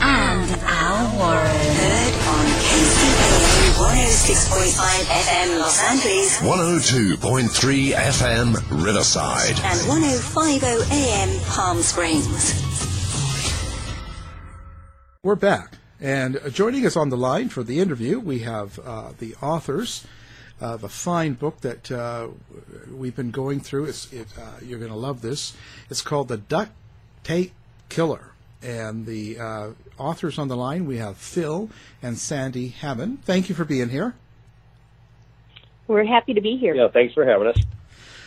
and Al Warren. Heard on KCAA 106.5 FM Los Angeles 102.3 FM Riverside. and 1050 AM Palm Springs. We're back. And uh, joining us on the line for the interview, we have uh, the authors of a fine book that uh, we've been going through. It's, it, uh, you're going to love this. It's called The Duct Tape Killer. And the uh, authors on the line, we have Phil and Sandy Hamman. Thank you for being here. We're happy to be here. Yeah, thanks for having us.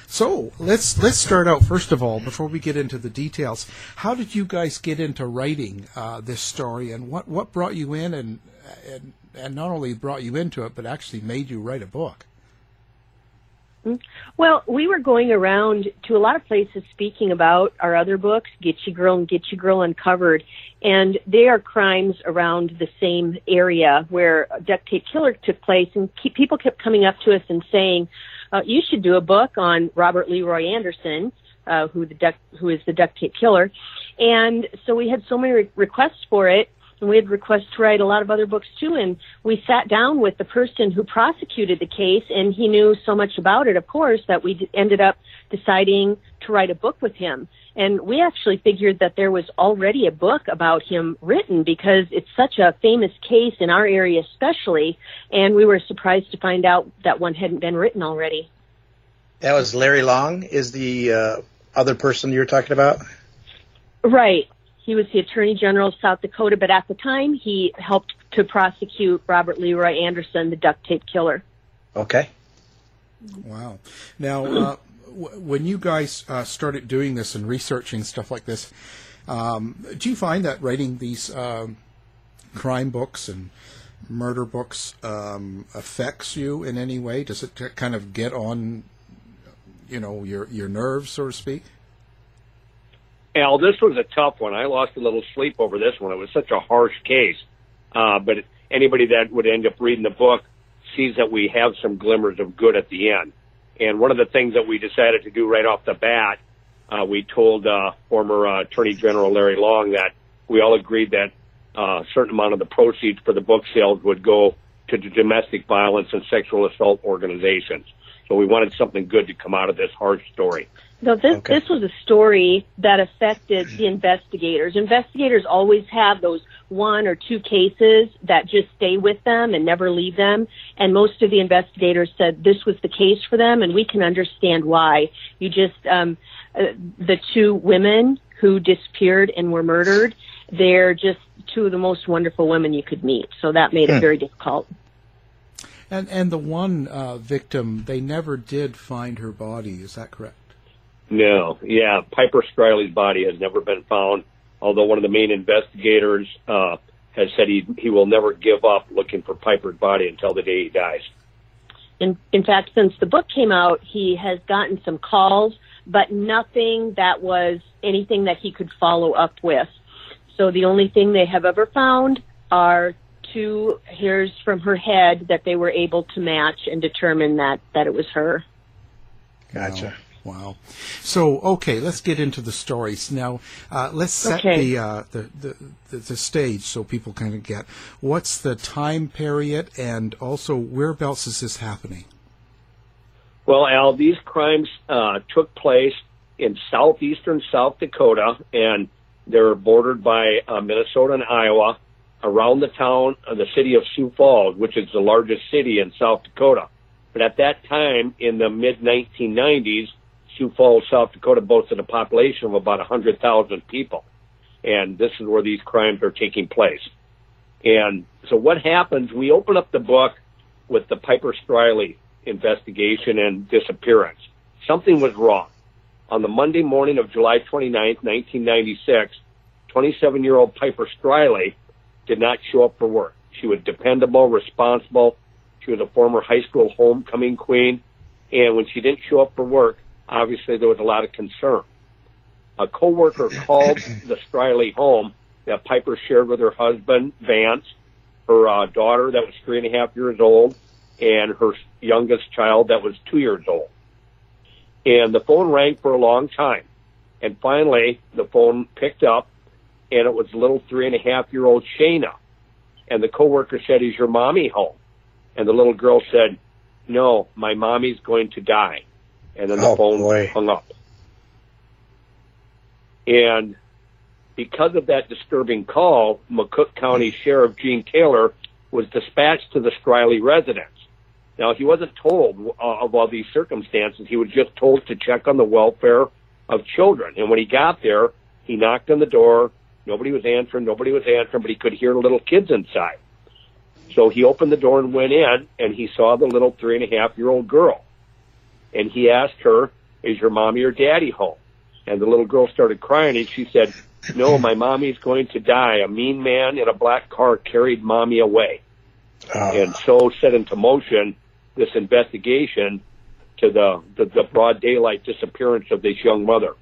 So let's let's start out first of all before we get into the details. How did you guys get into writing uh, this story, and what, what brought you in, and, and and not only brought you into it, but actually made you write a book? Well, we were going around to a lot of places speaking about our other books, Get You Girl and Gitchie Girl Uncovered, and they are crimes around the same area where Duct Tape Killer took place, and keep, people kept coming up to us and saying, uh, "You should do a book on Robert Leroy Anderson, uh, who the duct, who is the Duct Tape Killer," and so we had so many re- requests for it and we had requests to write a lot of other books too. And we sat down with the person who prosecuted the case, and he knew so much about it, of course, that we d- ended up deciding to write a book with him. And we actually figured that there was already a book about him written because it's such a famous case in our area, especially. And we were surprised to find out that one hadn't been written already. That was Larry Long, is the uh, other person you're talking about? Right. He was the Attorney General of South Dakota, but at the time he helped to prosecute Robert Leroy Anderson, the duct tape killer. Okay. Wow. Now, uh, w- when you guys uh, started doing this and researching stuff like this, um, do you find that writing these um, crime books and murder books um, affects you in any way? Does it t- kind of get on, you know, your your nerves, so to speak? Al, this was a tough one. I lost a little sleep over this one. It was such a harsh case. Uh, but anybody that would end up reading the book sees that we have some glimmers of good at the end. And one of the things that we decided to do right off the bat, uh, we told uh, former uh, Attorney General Larry Long that we all agreed that uh, a certain amount of the proceeds for the book sales would go to the domestic violence and sexual assault organizations. So we wanted something good to come out of this harsh story. No, this this was a story that affected the investigators. Investigators always have those one or two cases that just stay with them and never leave them. And most of the investigators said this was the case for them, and we can understand why. You just um, uh, the two women who disappeared and were murdered. They're just two of the most wonderful women you could meet. So that made it Hmm. very difficult. And and the one uh, victim, they never did find her body. Is that correct? No, yeah, Piper Striley's body has never been found. Although one of the main investigators uh, has said he he will never give up looking for Piper's body until the day he dies. In, in fact, since the book came out, he has gotten some calls, but nothing that was anything that he could follow up with. So the only thing they have ever found are two hairs from her head that they were able to match and determine that that it was her. Gotcha. Wow. So, okay, let's get into the stories now. Uh, let's set Okay. the, uh, the, the the the stage so people kind of get what's the time period and also whereabouts is this happening? Well, Al, these crimes uh, took place in southeastern South Dakota, and they're bordered by uh, Minnesota and Iowa, around the town of the city of Sioux Falls, which is the largest city in South Dakota. But at that time, in the mid 1990s, Sioux Falls, South Dakota boasted a population of about 100,000 people. And this is where these crimes are taking place. And so what happens, we open up the book with the Piper Striley investigation and disappearance. Something was wrong. On the Monday morning of July 29th, 1996, 27 year old Piper Striley did not show up for work. She was dependable, responsible. She was a former high school homecoming queen. And when she didn't show up for work, obviously there was a lot of concern. A coworker called the Striley home that Piper shared with her husband, Vance, her uh, daughter that was three and a half years old, and her youngest child that was two years old. And the phone rang for a long time. And finally, the phone picked up, and it was little three and a half year old Shayna. And the coworker said, Is your mommy home? And the little girl said, No, my mommy's going to die. And then the Oh, phone boy. hung up. And because of that disturbing call, McCook County Sheriff Gene Taylor was dispatched to the Striley residence. Now, he wasn't told uh, of all these circumstances. He was just told to check on the welfare of children. And when he got there, he knocked on the door. Nobody was answering. Nobody was answering, but he could hear the little kids inside. So he opened the door and went in, and he saw the little three and a half year old girl. And he asked her, Is your mommy or daddy home? And the little girl started crying, and she said, No, my mommy's going to die. A mean man in a black car carried mommy away. Ah. And so set into motion this investigation to the, the, the broad daylight disappearance of this young mother.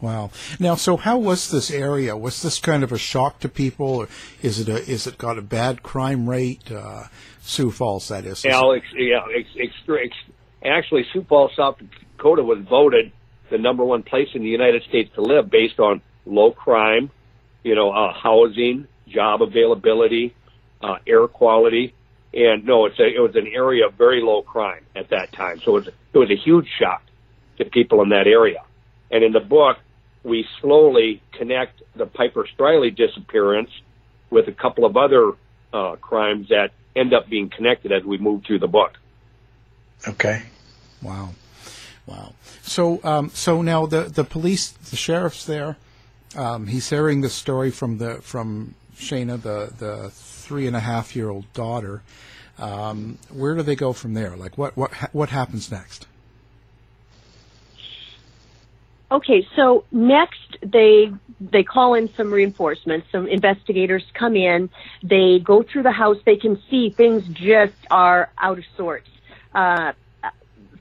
Wow. Now, so how was this area? Was this kind of a shock to people? Or is it a, is it got a bad crime rate? Uh, Sioux Falls, that is. Yeah, ex, extra, ex, actually, Sioux Falls, South Dakota was voted the number one place in the United States to live based on low crime, you know, uh, housing, job availability, uh, air quality. And no, it's a, it was an area of very low crime at that time. So it was, it was a huge shock to people in that area. And in the book, we slowly connect the Piper Striley disappearance with a couple of other uh, crimes that end up being connected as we move through the book. Okay. Wow. Wow. So, um, so now the, the police, the sheriff's there. Um, he's hearing the story from the from Shayna, the the three and a half year old daughter. Um, where do they go from there? Like, what what what happens next? Okay, so next they they call in some reinforcements. Some investigators come in. They go through the house. They can see things just are out of sorts. Uh,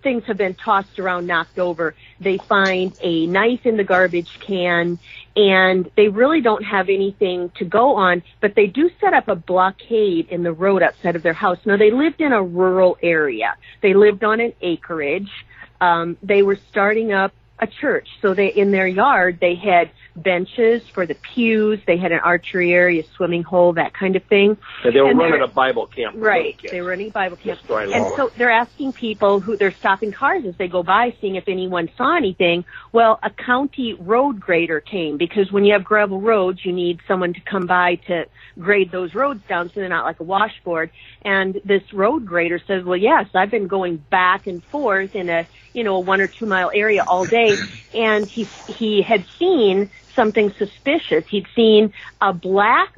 things have been tossed around, knocked over. They find a knife in the garbage can, and they really don't have anything to go on. But they do set up a blockade in the road outside of their house. Now they lived in a rural area. They lived on an acreage. Um, they were starting up a church. So they, in their yard, they had benches for the pews. They had an archery area, swimming hole, that kind of thing. And they were And running a Bible camp. Right. They were running Bible camp. And so they're asking people who they're stopping cars as they go by, seeing if anyone saw anything. Well, a county road grader came because when you have gravel roads, you need someone to come by to grade those roads down so they're not like a washboard. And this road grader says, well, yes, I've been going back and forth in a, you know, a one or two mile area all day. And he, he had seen something suspicious. He'd seen a black,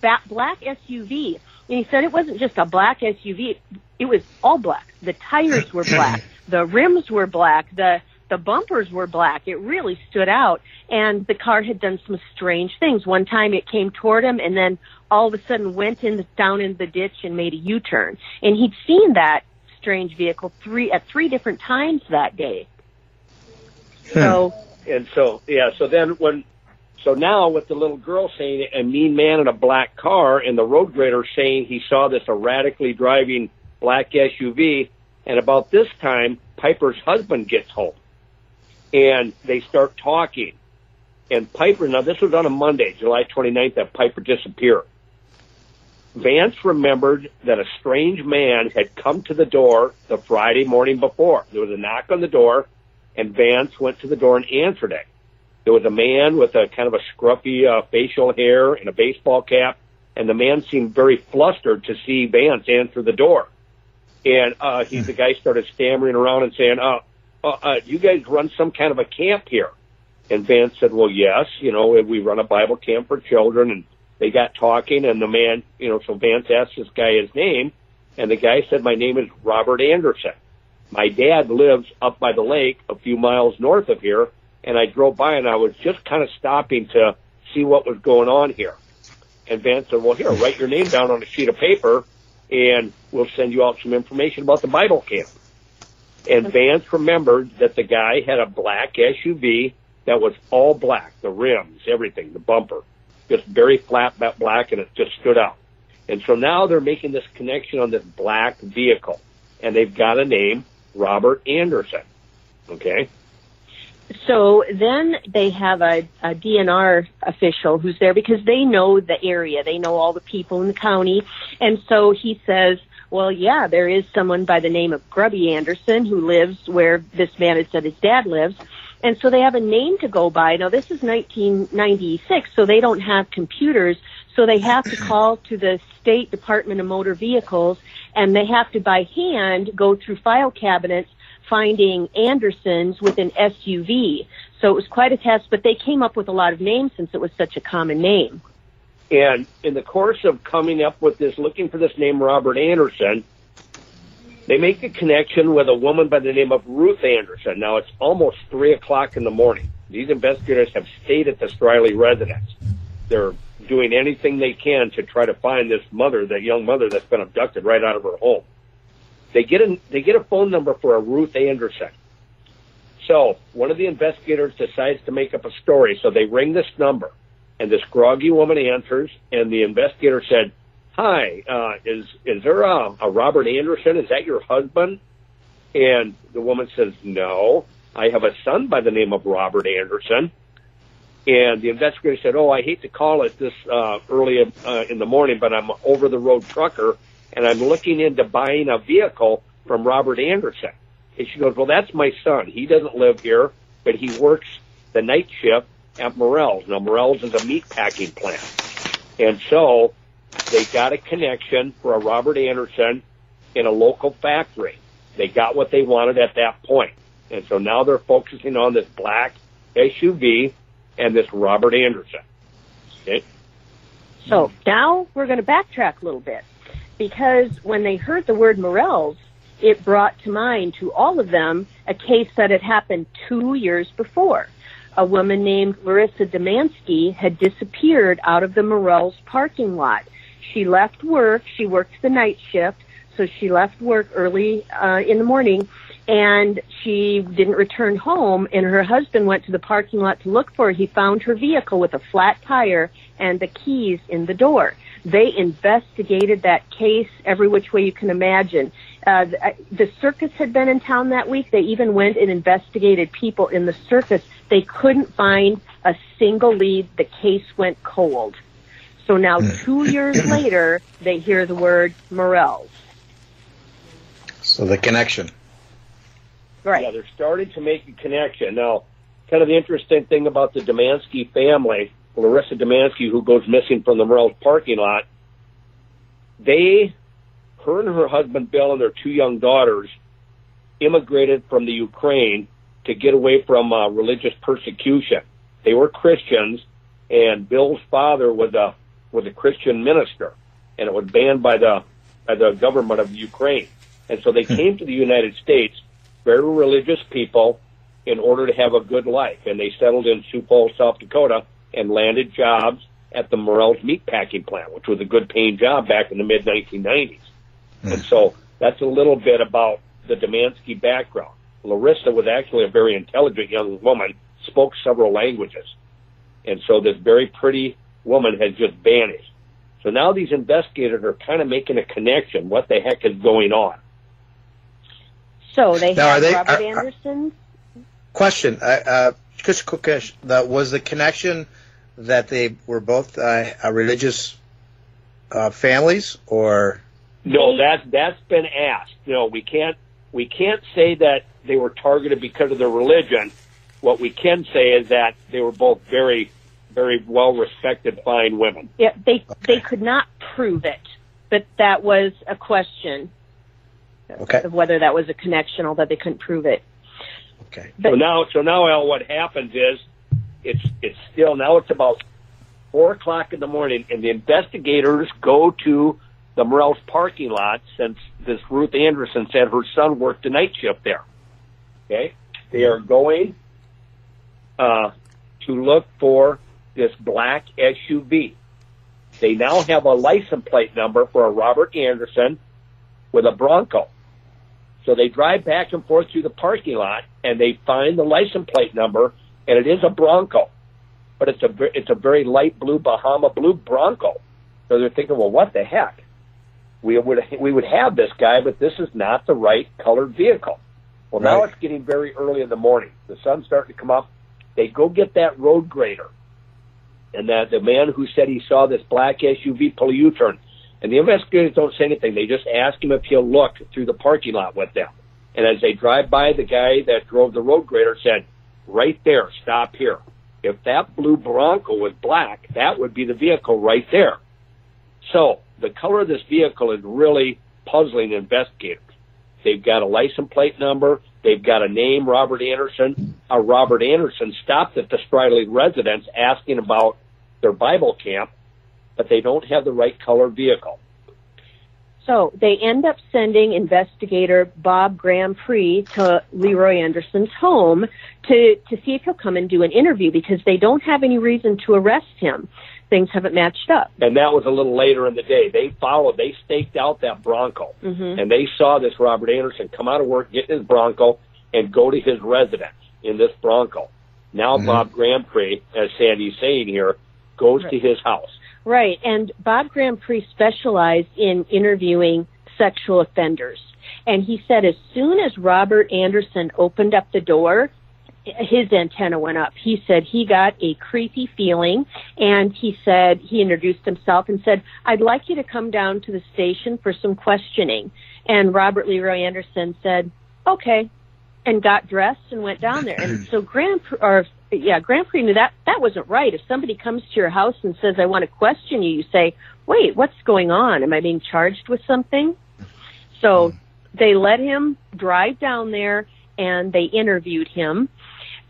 ba- black SUV. And he said it wasn't just a black SUV. It was all black. The tires were black. The rims were black. The, the bumpers were black. It really stood out. And the car had done some strange things. One time it came toward him and then all of a sudden went in down in the ditch and made a U-turn. And he'd seen that strange vehicle three at three different times that day. Hmm. So and so yeah, so then when so now with the little girl saying a mean man in a black car and the road grader saying he saw this erratically driving black SUV and about this time Piper's husband gets home and they start talking and Piper now this was on a Monday, July 29th that Piper disappeared. Vance remembered that a strange man had come to the door the Friday morning before. There was a knock on the door and Vance went to the door and answered it. There was a man with a kind of a scruffy uh, facial hair and a baseball cap, and the man seemed very flustered to see Vance answer the door. And uh, he, the guy started stammering around and saying, uh, uh, uh, "You guys run some kind of a camp here?" And Vance said, "Well, yes. You know, we run a Bible camp for children." And they got talking, and the man, you know, so Vance asked this guy his name, and the guy said, "My name is Robert Anderson." My dad lives up by the lake a few miles north of here, and I drove by and I was just kind of stopping to see what was going on here. And Vance said, well, here, write your name down on a sheet of paper and we'll send you out some information about the Bible camp. And Vance remembered that the guy had a black SUV that was all black, the rims, everything, the bumper, just very flat black and it just stood out. And so now they're making this connection on this black vehicle and they've got a name Robert Anderson. Okay. So then they have a, a DNR official who's there because they know the area. They know all the people in the county. And so he says, well, yeah, there is someone by the name of Grubby Anderson who lives where this man had said his dad lives. And so they have a name to go by. Now this is 1996, so they don't have computers. So they have to call to the State Department of Motor Vehicles and they have to by hand go through file cabinets finding Andersons with an SUV. So it was quite a test, but they came up with a lot of names since it was such a common name. And in the course of coming up with this, looking for this name, Robert Anderson, they make a connection with a woman by the name of Ruth Anderson. Now it's almost three o'clock in the morning. These investigators have stayed at the Striley residence. They're doing anything they can to try to find this mother, that young mother that's been abducted right out of her home. They get a, they get a phone number for a Ruth Anderson. So one of the investigators decides to make up a story. So they ring this number, and this groggy woman answers, and the investigator said, "Hi, uh, is is there a, a Robert Anderson? Is that your husband?" And the woman says, "No, I have a son by the name of Robert Anderson." And the investigator said, "Oh, I hate to call it this uh, early uh, in the morning, but I'm over the road trucker, and I'm looking into buying a vehicle from Robert Anderson." And she goes, "Well, that's my son. He doesn't live here, but he works the night shift at Morrell's. Now, Morrell's is a meat packing plant, and so they got a connection for a Robert Anderson in a local factory. They got what they wanted at that point, and so now they're focusing on this black SUV." and this Robert Anderson. Okay. So now we're going to backtrack a little bit because when they heard the word Morrell's, it brought to mind to all of them a case that had happened two years before. A woman named Larissa Dumansky had disappeared out of the Morrell's parking lot. She left work. She worked the night shift, so she left work early uh, in the morning and she didn't return home and her husband went to the parking lot to look for her. He found her vehicle with a flat tire and the keys in the door. They investigated that case every which way you can imagine. Uh, the, uh, the circus had been in town that week. They even went and investigated people in the circus. They couldn't find a single lead. The case went cold. So now two years later, they hear the word Morrell's. So the connection. Right. Yeah, they're starting to make a connection. Now, kind of the interesting thing about the Dumansky family, Larissa Dumansky, who goes missing from the Morrell's parking lot, they, her and her husband Bill and their two young daughters immigrated from the Ukraine to get away from uh, religious persecution. They were Christians, and Bill's father was a was a Christian minister, and it was banned by the by the government of Ukraine. And so they came to the United States very religious people, in order to have a good life. And they settled in Sioux Falls, South Dakota, and landed jobs at the Morrell's meat packing plant, which was a good paying job back in the mid 1990s. And hmm. so that's a little bit about the Dumansky background. Larissa was actually a very intelligent young woman, spoke several languages. And so this very pretty woman has just vanished. So now these investigators are kind of making a connection. What the heck is going on? So they Now, are have they- Robert are- are- Question: uh, uh, Kush Kukish, that was the connection that they were both uh, uh, religious uh, families, or No, that's that's been asked. No, we can't we can't say that they were targeted because of their religion. What we can say is that they were both very, very well respected, fine women. Yeah, they they could not prove it, but that was a question okay, of whether that was a connection, although they couldn't prove it. okay, so now, so now, Al, what happens is it's it's still now it's about four o'clock in the morning, and the investigators go to the Morrell's parking lot since this Ruth Anderson said her son worked the night shift there. Okay, they are going uh, to look for this black SUV. They now have a license plate number for a Robert Anderson with a Bronco. So they drive back and forth through the parking lot and they find the license plate number and it is a Bronco, but it's a it's a very light blue Bahama blue Bronco. So they're thinking, well, what the heck? We would we would have this guy, but this is not the right colored vehicle. Well, now it's getting very early in the morning. The sun's starting to come up. They go get that road grader, and that the man who said he saw this black SUV pull a U-turn. And the investigators don't say anything. They just ask him if he'll look through the parking lot with them. And as they drive by, the guy that drove the road grader said, right there, stop here. If that blue Bronco was black, that would be the vehicle right there. So the color of this vehicle is really puzzling investigators. They've got a license plate number. They've got a name, Robert Anderson. A Robert Anderson stopped at the Striley residence asking about their Bible camp, but they don't have the right color vehicle. So they end up sending investigator Bob Graham Free to Leroy Anderson's home to, to see if he'll come and do an interview because they don't have any reason to arrest him. Things haven't matched up. And that was a little later in the day. They followed, they staked out that Bronco. Mhm. And they saw this Robert Anderson come out of work, get his Bronco, and go to his residence in this Bronco. Now Bob Grandpré, as Sandy's saying here, goes to his house. Right, and Bob Grandpré specialized in interviewing sexual offenders. And he said as soon as Robert Anderson opened up the door, his antenna went up. He said he got a creepy feeling and he said he introduced himself and said, I'd like you to come down to the station for some questioning. And Robert Leroy Anderson said, okay, and got dressed and went down there. And so Grand, or yeah, Grandpré knew that that wasn't right. If somebody comes to your house and says, "I want to question you," you say, "Wait, what's going on? Am I being charged with something?" So they let him drive down there and they interviewed him.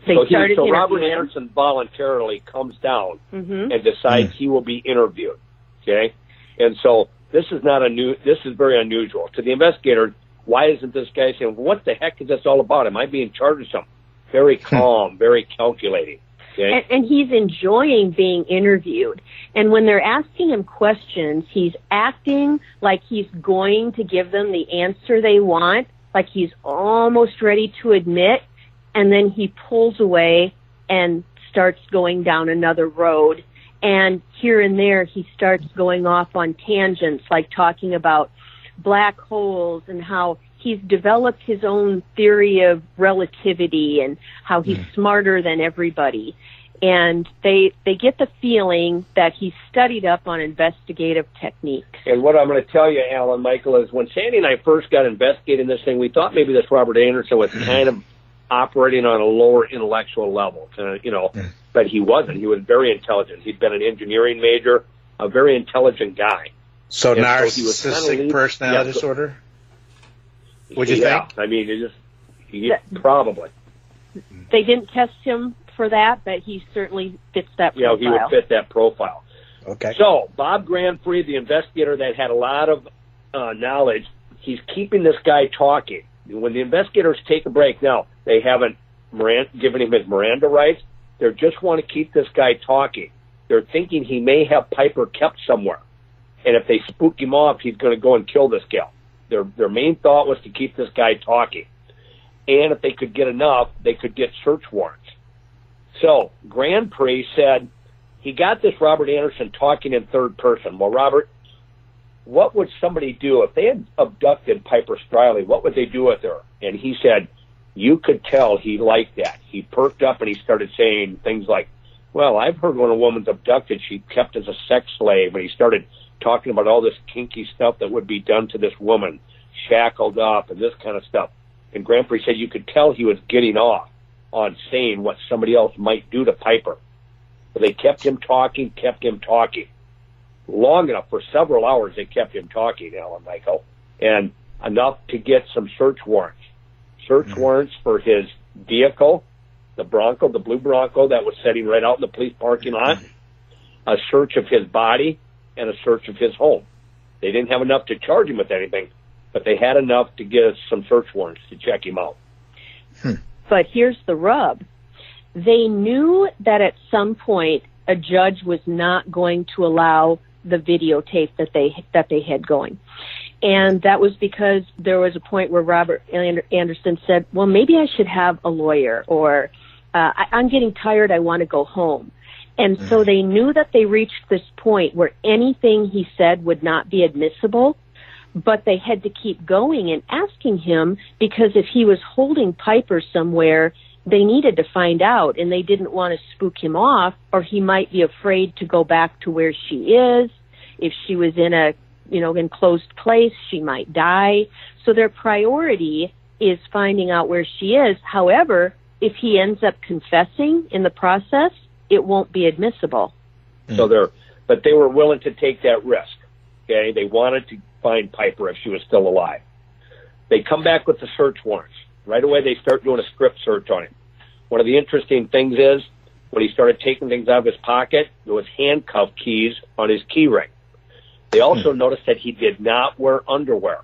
They so he, started so Robert interviewing him. Anderson voluntarily comes down Mhm. and decides he will be interviewed. Okay, and so this is not a new. This is very unusual to the investigator. Why isn't this guy saying, "What the heck is this all about? Am I being charged with something?" Very hmm. calm, very calculating. Okay, and, and he's enjoying being interviewed. And when they're asking him questions, he's acting like he's going to give them the answer they want, like he's almost ready to admit, and then he pulls away and starts going down another road. And here and there, he starts going off on tangents, like talking about black holes and how he's developed his own theory of relativity and how he's smarter than everybody. And they they get the feeling that he's studied up on investigative techniques. And what I'm going to tell you, Alan Michael, is when Sandy and I first got investigating this thing, we thought maybe this Robert Anderson was kind of operating on a lower intellectual level, uh, you know, but he wasn't. He was very intelligent. He'd been an engineering major, a very intelligent guy. so And so he was kinda narcissistic personality yeah, so- disorder. Would you yeah, think? I mean, it just he, probably. They didn't test him for that, but he certainly fits that You know, profile. he would fit that profile. Okay. So Bob Grandpré, the investigator that had a lot of uh, knowledge, he's keeping this guy talking. When the investigators take a break, now they haven't Miranda, giving him his Miranda rights. They just want to keep this guy talking. They're thinking he may have Piper kept somewhere, and if they spook him off, he's going to go and kill this gal. Their their main thought was to keep this guy talking, and if they could get enough, they could get search warrants. So Grandpré said he got this Robert Anderson talking in third person. Well, Robert, what would somebody do if they had abducted Piper Striley? What would they do with her? And he said, you could tell he liked that. He perked up and he started saying things like, well, I've heard when a woman's abducted, she's kept as a sex slave. And he started talking about all this kinky stuff that would be done to this woman, shackled up and this kind of stuff. And Grandpré said you could tell he was getting off on saying what somebody else might do to Piper. But they kept him talking, kept him talking. Long enough, for several hours, they kept him talking, Alan Michael, and enough to get some search warrants. Search mm-hmm. warrants for his vehicle, the Bronco, the blue Bronco that was sitting right out in the police parking lot, a search of his body, and a search of his home. They didn't have enough to charge him with anything, but they had enough to get us some search warrants to check him out. Hmm. But here's the rub. They knew that at some point a judge was not going to allow the videotape that they that they had going. And that was because there was a point where Robert Anderson said, "Well, maybe I should have a lawyer," or uh, I, "I'm getting tired. I want to go home." And so they knew that they reached this point where anything he said would not be admissible, but they had to keep going and asking him because if he was holding Piper somewhere, they needed to find out and they didn't want to spook him off or he might be afraid to go back to where she is. If she was in a, you know, enclosed place, she might die. So their priority is finding out where she is. However, if he ends up confessing in the process, it won't be admissible. So they're, but they were willing to take that risk. Okay, they wanted to find Piper if she was still alive. They come back with the search warrants. Right away, they start doing a script search on him. One of the interesting things is when he started taking things out of his pocket, there was handcuff keys on his key ring. They also hmm. noticed that he did not wear underwear.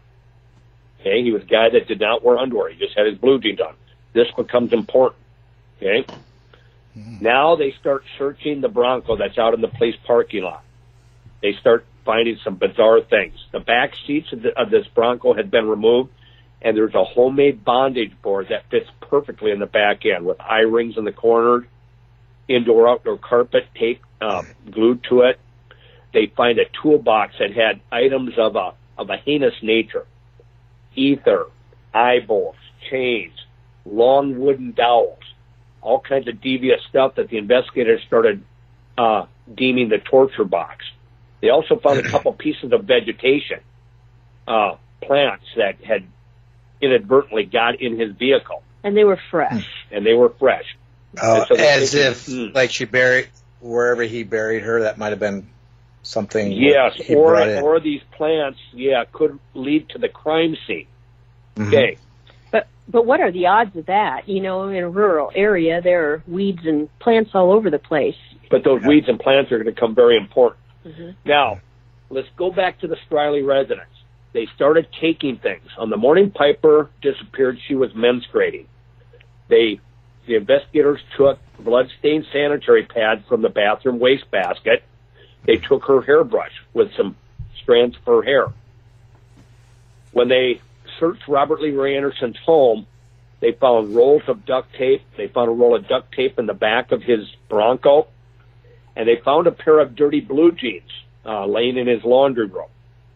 Okay, he was a guy that did not wear underwear. He just had his blue jeans on. This becomes important. Okay. Hmm. Now they start searching the Bronco that's out in the police parking lot. They start finding some bizarre things. The back seats of, the, of this Bronco had been removed, and there's a homemade bondage board that fits perfectly in the back end with eye rings in the corners, indoor outdoor carpet tape uh, glued to it. They find a toolbox that had items of a of a heinous nature, ether, eyeballs, chains, long wooden dowels, all kinds of devious stuff that the investigators started uh, deeming the torture box. They also found a couple pieces of vegetation, uh, plants that had inadvertently got in his vehicle. And they were fresh. And they were fresh. Oh, so as if, mm. like she buried, wherever he buried her, that might have been something. Yes, or, or these plants, yeah, could lead to the crime scene. Mm-hmm. Okay. But, what are the odds of that? You know, in a rural area, there are weeds and plants all over the place. But those weeds and plants are going to become very important. Mm-hmm. Now, let's go back to the Striley residence they started taking things. On the morning Piper disappeared, she was menstruating. They, the investigators took blood-stained sanitary pad from the bathroom wastebasket. They took her hairbrush with some strands of her hair. When they searched Robert Leroy Anderson's home, they found rolls of duct tape. They found a roll of duct tape in the back of his Bronco, and they found a pair of dirty blue jeans uh, laying in his laundry room.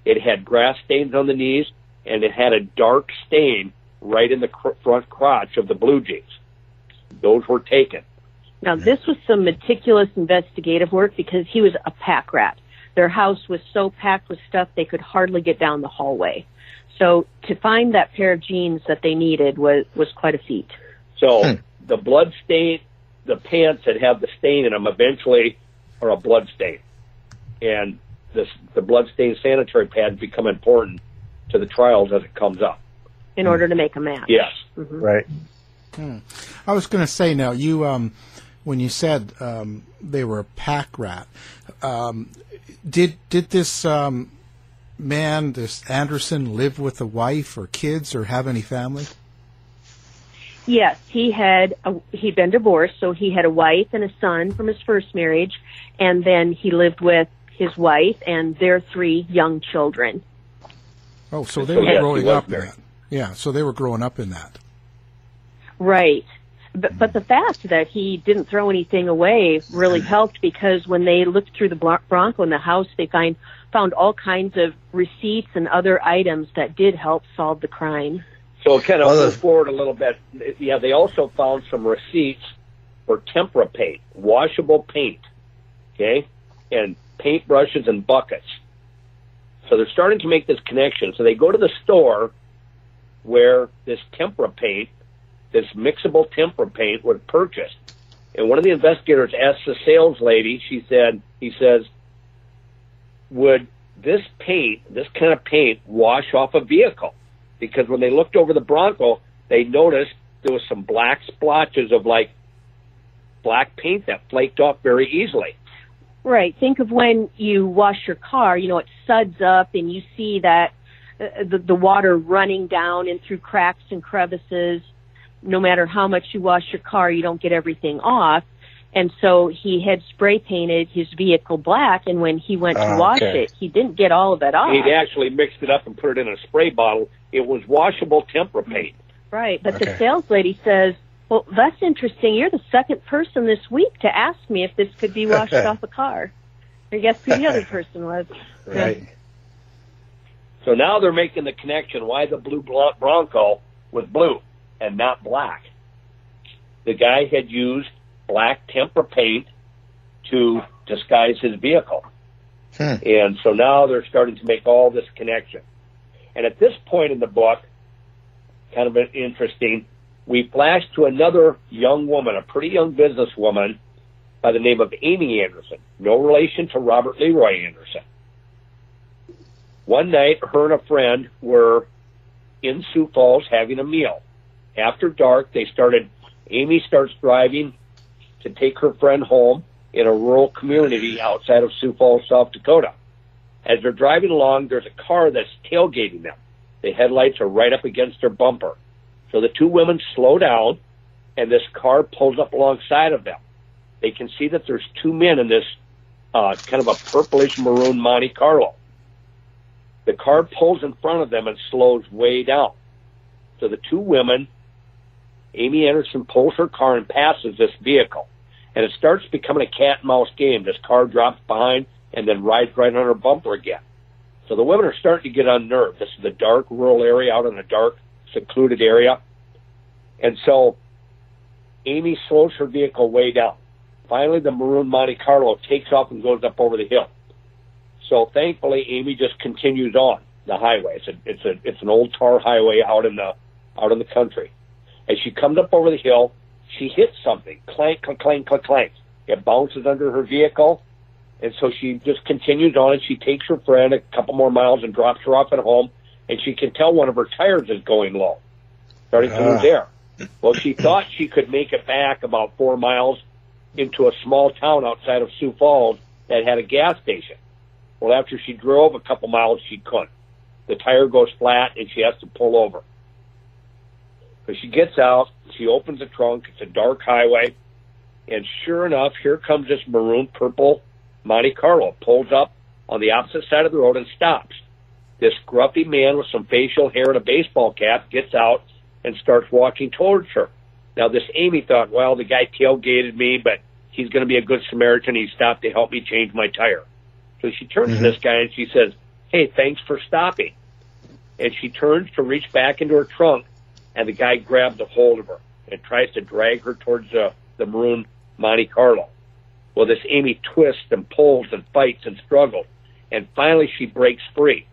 It had grass stains on the knees, and it had a dark stain right in the cr- front crotch of the blue jeans. Those were taken. Now, this was some meticulous investigative work because he was a pack rat. Their house was so packed with stuff they could hardly get down the hallway. So to find that pair of jeans that they needed was was quite a feat. So hmm. the blood stain, the pants that have the stain in them eventually are a blood stain, and this, the bloodstained sanitary pads become important to the trials as it comes up. In order to make a match. Yes. Mm-hmm. Right. Hmm. I was going to say now, you, um, when you said um, they were a pack rat, um, did did this um, man, does Anderson, live with a wife or kids or have any family? Yes, he had a, he'd been divorced, so he had a wife and a son from his first marriage, and then he lived with his wife and their three young children. Oh, so they were yes, growing was up in that. Yeah, so they were growing up in that. Right. But, but the fact that he didn't throw anything away really mm. helped because when they looked through the Bronco in the house, they find found all kinds of receipts and other items that did help solve the crime. So kind of Well, move forward a little bit. Yeah, they also found some receipts for tempera paint, washable paint, okay, and paint brushes and buckets. So they're starting to make this connection. So they go to the store where this tempera paint, this mixable tempera paint, was purchased. And one of the investigators asked the sales lady. She said, "He says, would this paint, this kind of paint, wash off a vehicle?" because when they looked over the Bronco, they noticed there was some black splotches of like black paint that flaked off very easily. Right. Think of when you wash your car, you know, it suds up and you see that uh, the, the water running down and through cracks and crevices. No matter how much you wash your car, you don't get everything off. And so he had spray painted his vehicle black, and when he went to Ah, wash okay. it, he didn't get all of it off. He'd actually mixed it up and put it in a spray bottle. It was washable tempera paint. Right, but the Okay. sales lady says, "Well, that's interesting. You're the second person this week to ask me if this could be washed off a car." I guess who the other person was. Right. So now they're making the connection why the blue Bronco was blue and not black. The guy had used black temper paint to disguise his vehicle. Hmm. And so now they're starting to make all this connection. And at this point in the book, kind of interesting, we flash to another young woman, a pretty young businesswoman by the name of Amy Anderson, no relation to Robert Leroy Anderson. One night, her and a friend were in Sioux Falls having a meal. After dark, they started, Amy starts driving to take her friend home in a rural community outside of Sioux Falls, South Dakota. As they're driving along, there's a car that's tailgating them. The headlights are right up against their bumper. So the two women slow down, and this car pulls up alongside of them. They can see that there's two men in this uh, kind of a purplish maroon Monte Carlo. The car pulls in front of them and slows way down. So the two women, Amy Anderson pulls her car and passes this vehicle. And it starts becoming a cat and mouse game. This car drops behind and then rides right on her bumper again. So the women are starting to get unnerved. This is a dark rural area out in a dark, secluded area. And so Amy slows her vehicle way down. Finally, the maroon Monte Carlo takes off and goes up over the hill. So thankfully, Amy just continues on the highway. It's a, it's a, it's an old tar highway out in the, out in the country. As she comes up over the hill, she hits something. Clank, clank, clank, clank, clank. It bounces under her vehicle. And so she just continues on and she takes her friend a couple more miles and drops her off at home. And she can tell one of her tires is going low, starting to lose Ah. air. Well, she thought she could make it back about four miles into a small town outside of Sioux Falls that had a gas station. Well, after she drove a couple miles, she couldn't. The tire goes flat and she has to pull over. So she gets out, she opens the trunk, it's a dark highway, and sure enough, here comes this maroon purple Monte Carlo, pulls up on the opposite side of the road and stops. This scruffy man with some facial hair and a baseball cap gets out and starts walking towards her. Now, this Amy thought, well, the guy tailgated me, but he's going to be a good Samaritan. He stopped to help me change my tire. So she turns to mm-hmm. this guy and she says, hey, thanks for stopping. And she turns to reach back into her trunk, and the guy grabs a hold of her and tries to drag her towards the, the maroon Monte Carlo. Well, this Amy twists and pulls and fights and struggles, and finally she breaks free,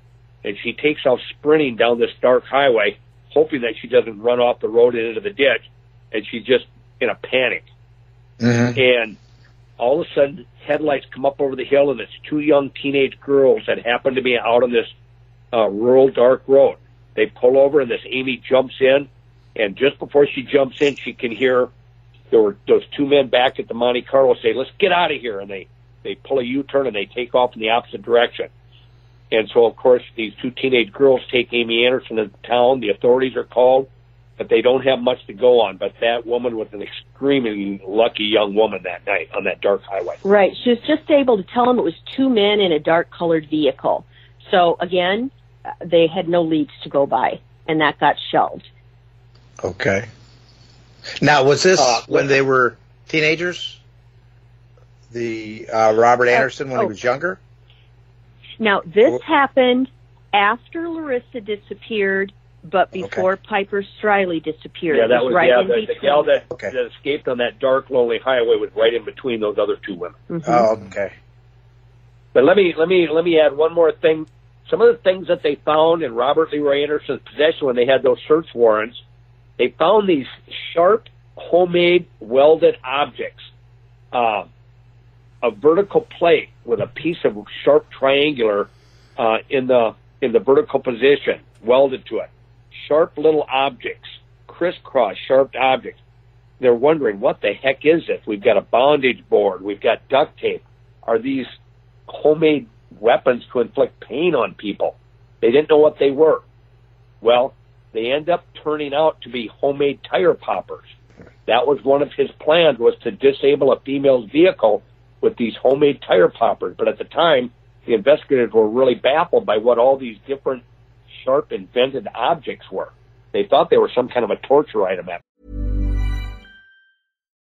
and she takes off sprinting down this dark highway, hoping that she doesn't run off the road and into the ditch, and she's just in a panic. Mhm. And all of a sudden, headlights come up over the hill, and it's two young teenage girls that happen to be out on this uh, rural dark road. They pull over, and this Amy jumps in, and just before she jumps in, she can hear there were those two men back at the Monte Carlo say, "Let's get out of here," and they they pull a U-turn and they take off in the opposite direction. And so, of course, these two teenage girls take Amy Anderson to town. The authorities are called, but they don't have much to go on. But that woman was an extremely lucky young woman that night on that dark highway. Right. She was just able to tell them it was two men in a dark colored vehicle. So again, they had no leads to go by, and that got shelved. Okay. Now, was this Uh, when they were teenagers? The uh, Robert Anderson when oh. he was younger. Now, this happened after Larissa disappeared, but before Piper Striley disappeared. Yeah, that was right yeah, in the, the gal that, that escaped on that dark, lonely highway was right in between those other two women. Mhm. Oh, okay. But let me let me let me add one more thing. Some of the things that they found in Robert Leroy Anderson's possession when they had those search warrants, they found these sharp, homemade, welded objects. Uh, a vertical plate with a piece of sharp triangular uh, in the in the vertical position welded to it. Sharp little objects, crisscross sharp objects. They're wondering what the heck is this? We've got a bondage board. We've got duct tape. Are these homemade weapons to inflict pain on people? They didn't know what they were. Well, they end up turning out to be homemade tire poppers. That was one of his plans was to disable a female's vehicle with these homemade tire poppers. But at the time, the investigators were really baffled by what all these different sharp invented objects were. They thought they were some kind of a torture item.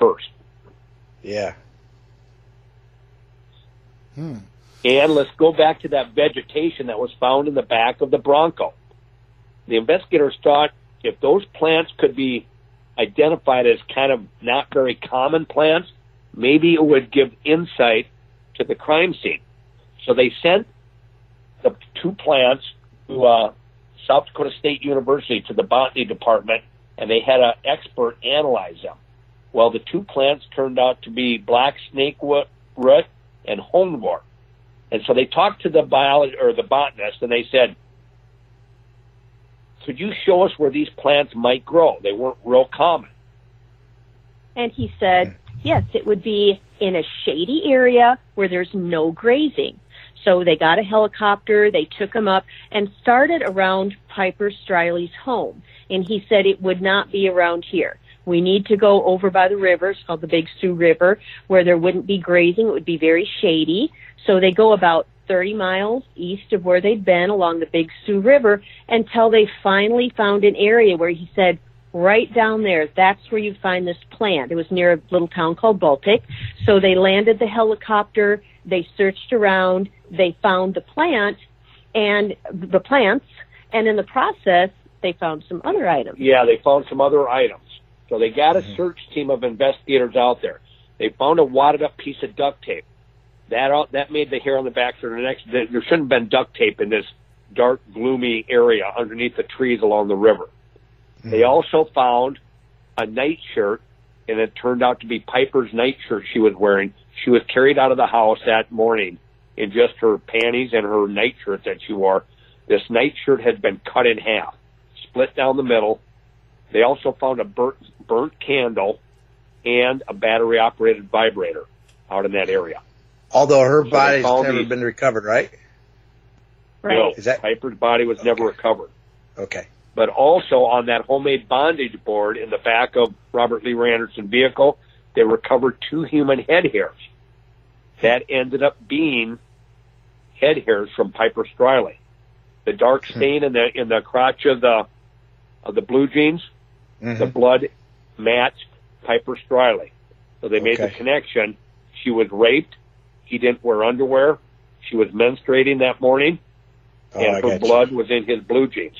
First. Yeah. Hmm. And let's go back to that vegetation that was found in the back of the Bronco. The investigators thought if those plants could be identified as kind of not very common plants, maybe it would give insight to the crime scene. So they sent the two plants to uh, South Dakota State University to the botany department, and they had an expert analyze them. Well, the two plants turned out to be black snake root and honewort. And so they talked to the biologist or the botanist, and they said, "Could you show us where these plants might grow? They weren't real common." And he said, yes, it would be in a shady area where there's no grazing. So they got a helicopter, they took him up and started around Piper Striley's home. And he said it would not be around here. We need to go over by the river, it's called the Big Sioux River, where there wouldn't be grazing, it would be very shady. So they go about 30 miles east of where they'd been along the Big Sioux River until they finally found an area where he said, right down there, that's where you find this plant. It was near a little town called Baltic. So they landed the helicopter, they searched around, they found the plant and the plants, And in the process, they found some other items. Yeah, they found some other items. So they got a mm-hmm. search team of investigators out there. They found a wadded up piece of duct tape. That out, that made the hair on the back of their necks. There shouldn't have been duct tape in this dark, gloomy area underneath the trees along the river. They mm-hmm. also found a nightshirt, and it turned out to be Piper's nightshirt she was wearing. She was carried out of the house that morning in just her panties and her nightshirt that she wore. This nightshirt had been cut in half, split down the middle. They also found a burnt, burnt candle and a battery operated vibrator out in that area. Although her So they body's never these- been recovered, right? No, Is that Piper's body was never recovered. okay? But also on that homemade bondage board in the back of Robert Leroy Anderson vehicle, they recovered two human head hairs. That ended up being head hairs from Piper Striley. The dark hmm. stain in the in the crotch of the of the blue jeans, the mm-hmm. blood matched Piper Striley. So they made the connection. She was raped. He didn't wear underwear. She was menstruating that morning, Oh, I and her got you. blood was in his blue jeans.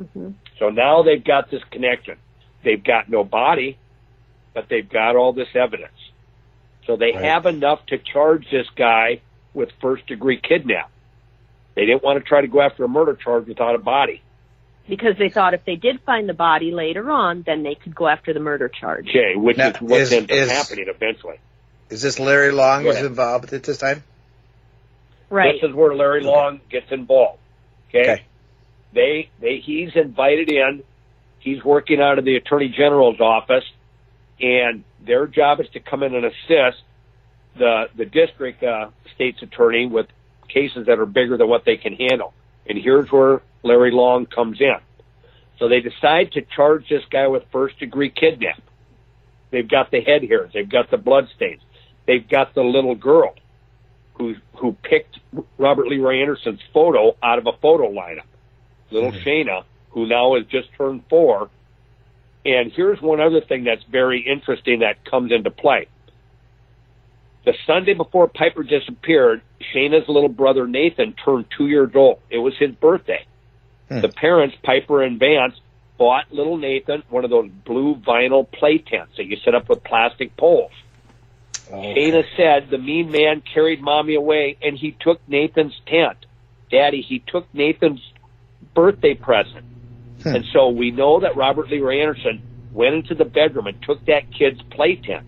Mm-hmm. So now they've got this connection. They've got no body, but they've got all this evidence. So they Right. have enough to charge this guy with first degree kidnap. They didn't want to try to go after a murder charge without a body. Because they thought if they did find the body later on, then they could go after the murder charge. Okay, which Now, is what is- ends up is- happening eventually. Is this Larry Long Go was involved at this time? Right. This is where Larry Long gets involved. Okay? Okay. They they he's invited in. He's working out of the Attorney General's office, and their job is to come in and assist the the district uh, state's attorney with cases that are bigger than what they can handle. And here's where Larry Long comes in. So they decide to charge this guy with first degree kidnap. They've got the head hairs, they've got the blood stains, they've got the little girl who who picked Robert Leroy Anderson's photo out of a photo lineup. Little mm-hmm. Shayna, who now has just turned four. And here's one other thing that's very interesting that comes into play. The Sunday before Piper disappeared, Shayna's little brother Nathan turned two years old. It was his birthday. Hmm. The parents, Piper and Vance, bought little Nathan one of those blue vinyl play tents that you set up with plastic poles. Shayna said the mean man carried mommy away and he took Nathan's tent. Daddy, he took Nathan's birthday present. Hmm. And so we know that Robert Leroy Anderson went into the bedroom and took that kid's play tent.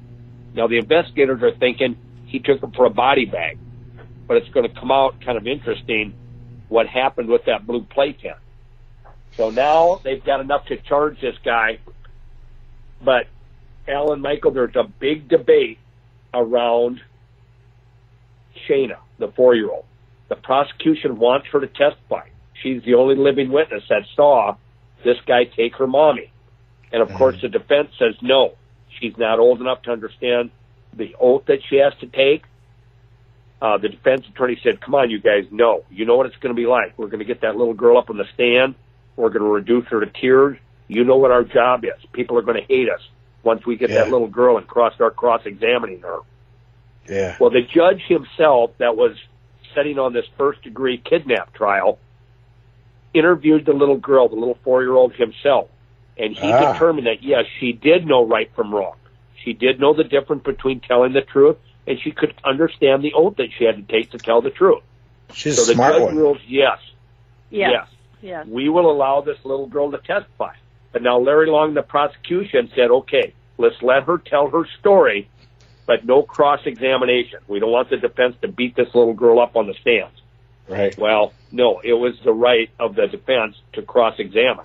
Now the investigators are thinking he took it for a body bag, but it's going to come out kind of interesting what happened with that blue play tent. So now they've got enough to charge this guy, but Alan Michael, there's a big debate around Shayna, the four-year-old. The prosecution wants her to testify. She's the only living witness that saw this guy take her mommy. And of course, mm-hmm. the defense says no. She's not old enough to understand the oath that she has to take. Uh, the defense attorney said, "Come on, you guys, no. You know what it's going to be like. We're going to get that little girl up on the stand. We're going to reduce her to tears. You know what our job is. People are going to hate us once we get Yeah. that little girl and cross start cross-examining her." Yeah. Well, the judge himself that was setting on this first degree kidnap trial interviewed the little girl, the little four year old himself, and he Ah. determined that yes, she did know right from wrong. She did know the difference between telling the truth, and she could understand the oath that she had to take to tell the truth. She's so a the smart judge one. rules yes, Yes. yes, Yes. we will allow this little girl to testify. But now Larry Long, the prosecution, said, okay, let's let her tell her story, but no cross examination. We don't want the defense to beat this little girl up on the stands. Right. Well, no, it was the right of the defense to cross examine.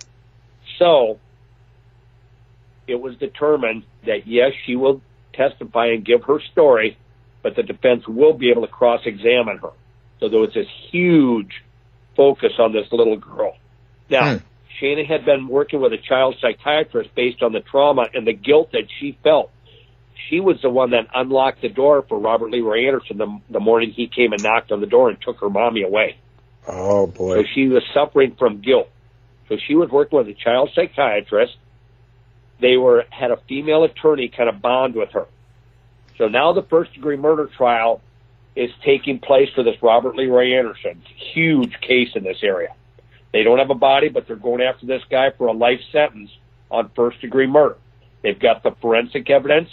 So it was determined that yes, she will testify and give her story, but the defense will be able to cross examine her. So there was this huge focus on this little girl. Now, hmm. Shana had been working with a child psychiatrist based on the trauma and the guilt that she felt. She was the one that unlocked the door for Robert Leroy Anderson the, the morning he came and knocked on the door and took her mommy away. Oh boy. So she was suffering from guilt. So she was working with a child psychiatrist. They were had a female attorney kind of bond with her. So now the first degree murder trial is taking place for this Robert Leroy Anderson. Huge case in this area. They don't have a body, but they're going after this guy for a life sentence on first degree murder. They've got the forensic evidence,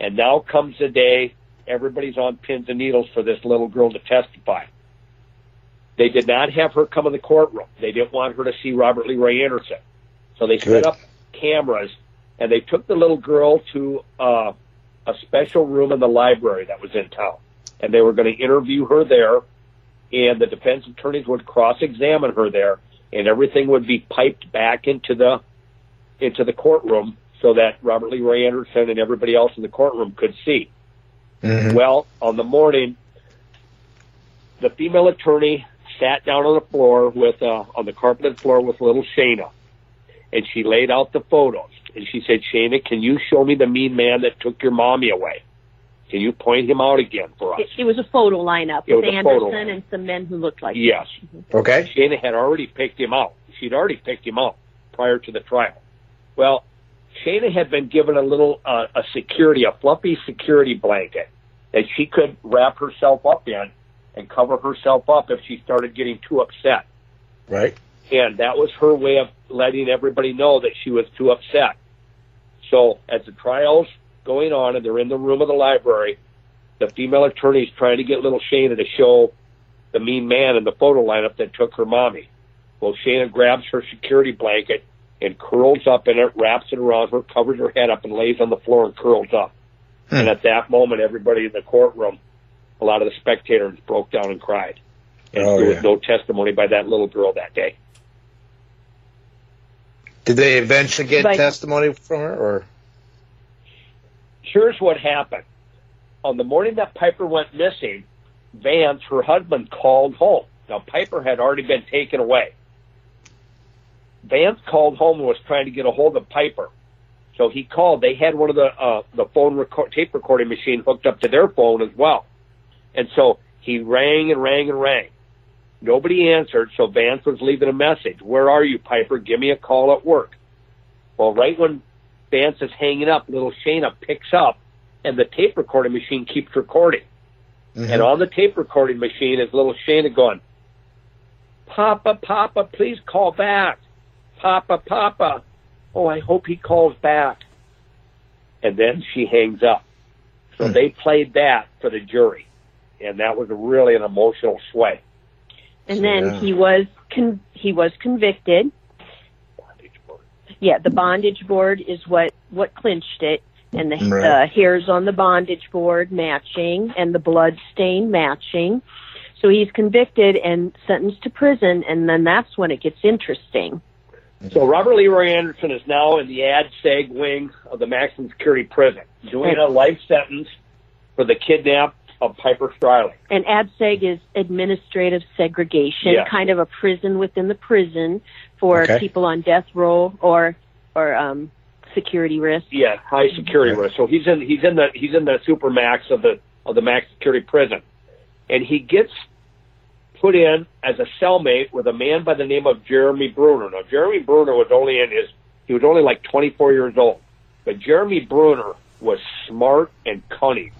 and now comes the day everybody's on pins and needles for this little girl to testify. They did not have her come in the courtroom. They didn't want her to see Robert Leroy Anderson. So they set up cameras and they took the little girl to uh, a special room in the library that was in town. And they were going to interview her there, and the defense attorneys would cross examine her there, and everything would be piped back into the into the courtroom so that Robert Leroy Anderson and everybody else in the courtroom could see. Well, on the morning, the female attorney sat down on the floor with uh, on the carpeted floor with little Shayna, and she laid out the photos. And she said, Shana, can you show me the mean man that took your mommy away? Can you point him out again for us?" It, it was a photo lineup It was with a photo Anderson lineup. and some men who looked like him. Yes. Okay. Shana had already picked him out. She'd already picked him out prior to the trial. Well, Shana had been given a little uh, a security, a fluffy security blanket that she could wrap herself up in and cover herself up if she started getting too upset. Right. And that was her way of letting everybody know that she was too upset. So as the trial's going on and they're in the room of the library, the female attorney's trying to get little Shayna to show the mean man in the photo lineup that took her mommy. Well, Shayna grabs her security blanket and curls up in it, wraps it around her, covers her head up, and lays on the floor and curls up. Hmm. And at that moment, everybody in the courtroom, a lot of the spectators broke down and cried. And Oh, there yeah. was no testimony by that little girl that day. Did they eventually get But- testimony from her, or here's what happened. On the morning that Piper went missing, Vance, her husband, called home. Now, Piper had already been taken away. Vance called home and was trying to get a hold of Piper. So he called. They had one of the uh, the phone record, tape recording machine hooked up to their phone as well. And so he rang and rang and rang. Nobody answered, so Vance was leaving a message. Where are you, Piper? Give me a call at work. Well, right when Vance is hanging up, little Shayna picks up, and the tape recording machine keeps recording. Mm-hmm. And on the tape recording machine is little Shayna going, Papa, Papa, please call back. Papa, Papa. Oh, I hope he calls back. And then she hangs up. So hmm. they played that for the jury. And that was really an emotional sway. And then Yeah. he was con- he was convicted. Yeah, the bondage board is what what clinched it, and the Right. uh, hairs on the bondage board matching, and the blood stain matching. So he's convicted and sentenced to prison, and then that's when it gets interesting. So Robert Leroy Anderson is now in the ad seg wing of the maximum security prison, doing a life sentence for the kidnap of Piper Striley. And ad seg is administrative segregation, Yeah. kind of a prison within the prison for Okay. people on death row or or um, security risk. Yeah, high security risk. So he's in he's in the he's in the super max of the of the max security prison, and he gets put in as a cellmate with a man by the name of Jeremy Bruner. Now Jeremy Bruner was only in his he was only like 24 years old, but Jeremy Bruner was smart and cunning.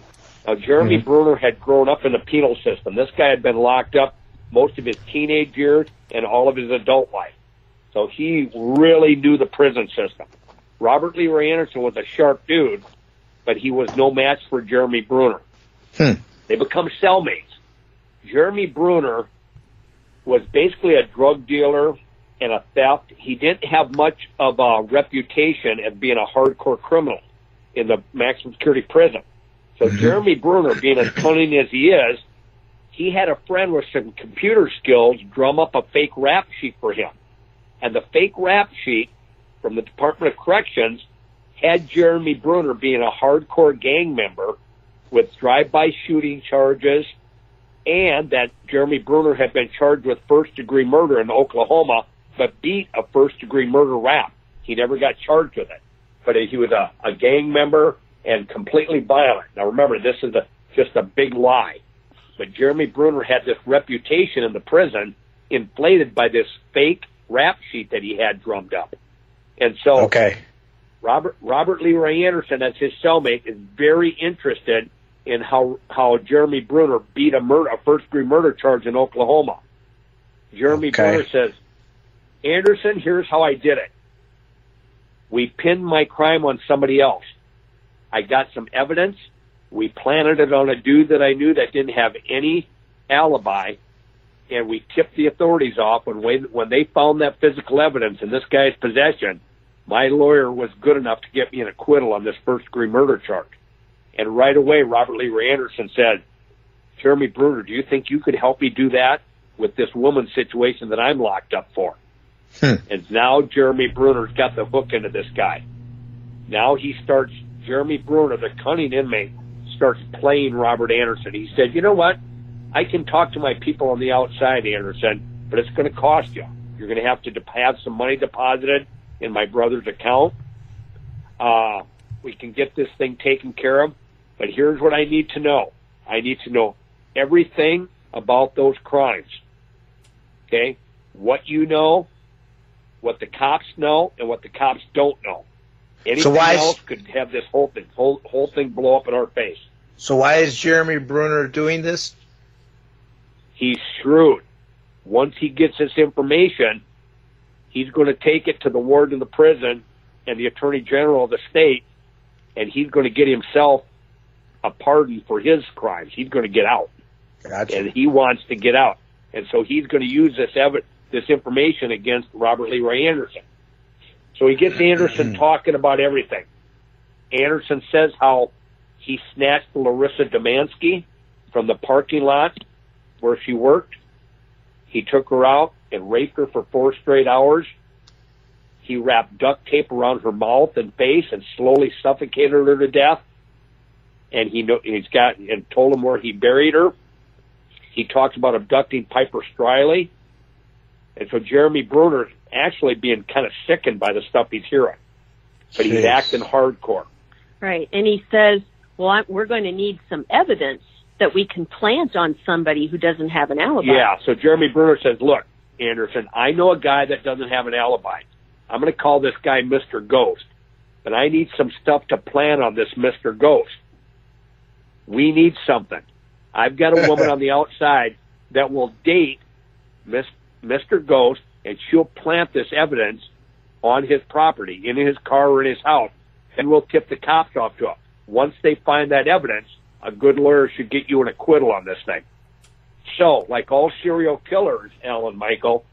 Now Jeremy mm-hmm. Bruner had grown up in the penal system. This guy had been locked up most of his teenage years and all of his adult life. So he really knew the prison system. Robert Leroy Anderson was a sharp dude, but he was no match for Jeremy Bruner. Hmm. They become cellmates. Jeremy Bruner was basically a drug dealer and a theft. He didn't have much of a reputation as being a hardcore criminal in the maximum security prison. So mm-hmm. Jeremy Bruner, being as cunning as he is, he had a friend with some computer skills drum up a fake rap sheet for him. And the fake rap sheet from the Department of Corrections had Jeremy Bruner being a hardcore gang member with drive-by shooting charges and that Jeremy Bruner had been charged with first degree murder in Oklahoma, but beat a first degree murder rap. He never got charged with it, but he was a, a gang member and completely violent. Now remember, this is a, just a big lie, but Jeremy Bruner had this reputation in the prison inflated by this fake rap sheet that he had drummed up. And so, okay, Robert Robert Leroy Anderson, as his cellmate, is very interested in how how Jeremy Bruner beat a murder a first degree murder charge in Oklahoma. Jeremy Okay. Bruner says, Anderson, here's how I did it. We pinned my crime on somebody else. I got some evidence. We planted it on a dude that I knew that didn't have any alibi, and we tipped the authorities off when we, when they found that physical evidence in this guy's possession. My lawyer was good enough to get me an acquittal on this first degree murder charge. And right away, Robert Leroy Anderson said, Jeremy Bruner, do you think you could help me do that with this woman's situation that I'm locked up for? Hmm. And now Jeremy Bruner's got the hook into this guy. Now he starts, Jeremy Bruner, the cunning inmate, starts playing Robert Anderson. He said, you know what? I can talk to my people on the outside, Anderson, but it's going to cost you. You're going to have to de- have some money deposited in my brother's account. Uh, we can get this thing taken care of, but here's what I need to know. I need to know everything about those crimes. Okay? What you know, what the cops know, and what the cops don't know. Anything why is- else could have this whole thing, whole, whole thing blow up in our face. So why is Jeremy Bruner doing this? He's shrewd. Once he gets this information, he's going to take it to the warden of the prison and the attorney general of the state, and he's going to get himself a pardon for his crimes. He's going to get out, Gotcha. and he wants to get out, and so he's going to use this ev- this information against Robert Leroy Anderson. So he gets Anderson talking about everything. Anderson says how he snatched Larissa Dumansky from the parking lot where she worked. He took her out and raped her for four straight hours. He wrapped duct tape around her mouth and face and slowly suffocated her to death. And he know, he's got and told him where he buried her. He talks about abducting Piper Striley. And so Jeremy Bruner's actually being kind of sickened by the stuff he's hearing. But he's acting hardcore. Right. And he says, well, I'm, we're going to need some evidence that we can plant on somebody who doesn't have an alibi. Yeah, so Jeremy Bruner says, look, Anderson, I know a guy that doesn't have an alibi. I'm going to call this guy Mr. Ghost, but I need some stuff to plan on this Mr. Ghost. We need something. I've got a woman on the outside that will date Miss, Mr. Ghost, and she'll plant this evidence on his property, in his car or in his house, and we'll tip the cops off to him. Once they find that evidence, a good lawyer should get you an acquittal on this thing. So, like all serial killers, Alan Michael,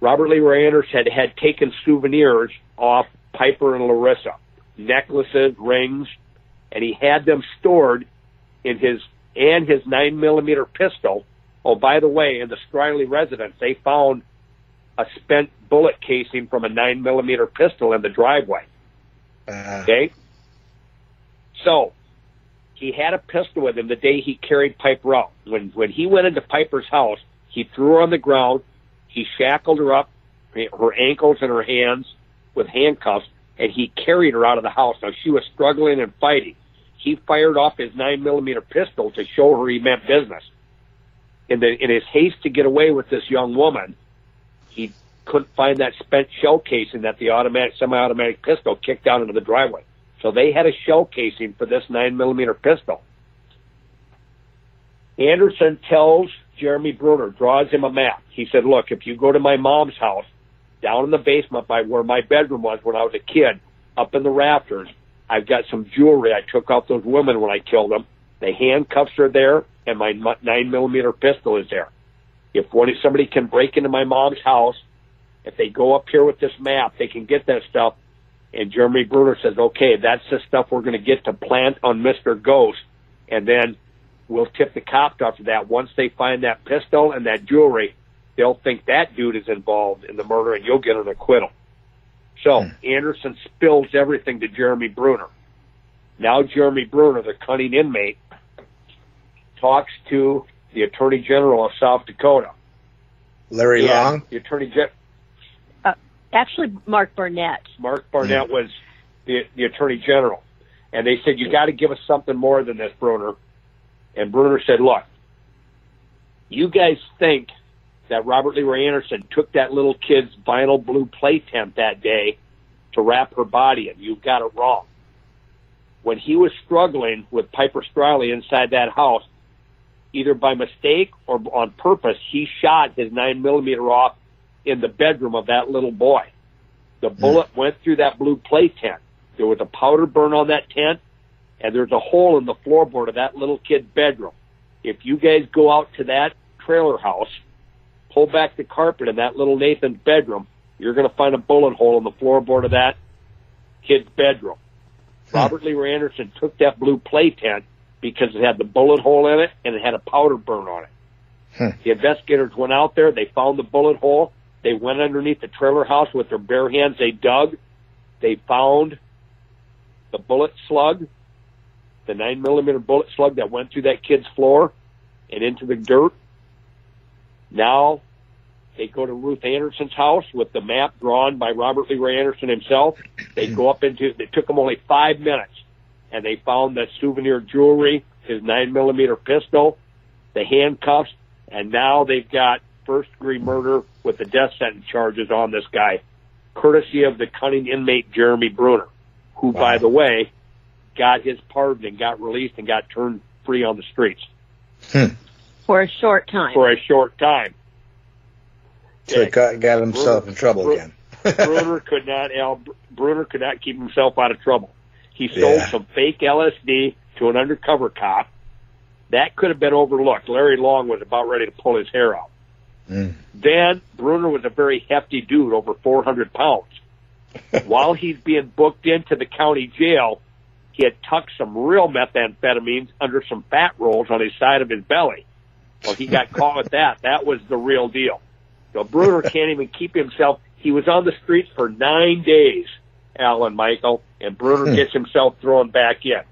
Robert Leroy Anderson had, had taken souvenirs off Piper and Larissa, necklaces, rings, and he had them stored in his and his nine millimeter pistol. Oh, by the way, in the Striley residence, they found a spent bullet casing from a nine millimeter pistol in the driveway. Uh. Okay, so he had a pistol with him the day he carried Piper out. When when he went into Piper's house, he threw her on the ground, he shackled her up, her ankles and her hands with handcuffs, and he carried her out of the house. Now she was struggling and fighting. He fired off his nine millimeter pistol to show her he meant business. In the in his haste to get away with this young woman, he couldn't find that spent shell casing that the automatic semi-automatic pistol kicked out into the driveway. So they had a shell casing for this nine millimeter pistol. Anderson tells Jeremy Bruner, draws him a map. He said, look, if you go to my mom's house, down in the basement by where my bedroom was when I was a kid, up in the rafters, I've got some jewelry. I took off those women when I killed them. The handcuffs are there, and my nine millimeter pistol is there. If one, somebody can break into my mom's house, if they go up here with this map, they can get that stuff. And Jeremy Bruner says, okay, that's the stuff we're going to get to plant on Mr. Ghost. And then we'll tip the cops off of that. Once they find that pistol and that jewelry, they'll think that dude is involved in the murder and you'll get an acquittal. So hmm. Anderson spills everything to Jeremy Bruner. Now Jeremy Bruner, the cunning inmate, talks to the Attorney General of South Dakota. Larry Yeah, Long. The Attorney General. Uh, actually, Mark Barnett. Mark Barnett was the, the attorney general. And they said, you got to give us something more than this, Bruner. And Bruner said, look, you guys think that Robert Leroy Anderson took that little kid's vinyl blue play tent that day to wrap her body in. You've got it wrong. When he was struggling with Piper Striley inside that house, either by mistake or on purpose, he shot his nine millimeter off in the bedroom of that little boy. The hmm. bullet went through that blue play tent. There was a powder burn on that tent, and there's a hole in the floorboard of that little kid's bedroom. If you guys go out to that trailer house, pull back the carpet in that little Nathan's bedroom, you're going to find a bullet hole in the floorboard of that kid's bedroom. Hmm. Robert Lee Anderson took that blue play tent because it had the bullet hole in it and it had a powder burn on it. Huh. The investigators went out there. They found the bullet hole. They went underneath the trailer house with their bare hands. They dug. They found the bullet slug, the nine millimeter bullet slug that went through that kid's floor and into the dirt. Now they go to Ruth Anderson's house with the map drawn by Robert Leroy Anderson himself. They hmm. go up into. It took them only five minutes, and they found the souvenir jewelry, his nine millimeter pistol, the handcuffs, and now they've got first degree murder with the death sentence charges on this guy, courtesy of the cunning inmate Jeremy Bruner, who, by the way, got his pardon and got released and got turned free on the streets hmm. For a short time. for a short time. So he got, got himself in trouble Bru- again. Bruner could not Al Bruner could not keep himself out of trouble. He sold Yeah. some fake LSD to an undercover cop. That could have been overlooked. Larry Long was about ready to pull his hair out. Mm. Then Bruner was a very hefty dude, over 400 pounds. While he's being booked into the county jail, he had tucked some real methamphetamines under some fat rolls on his side of his belly. Well, he got caught with that. That was the real deal. So Bruner can't even keep himself. He was on the streets for nine days, Alan Michael, and Bruner gets himself thrown back in.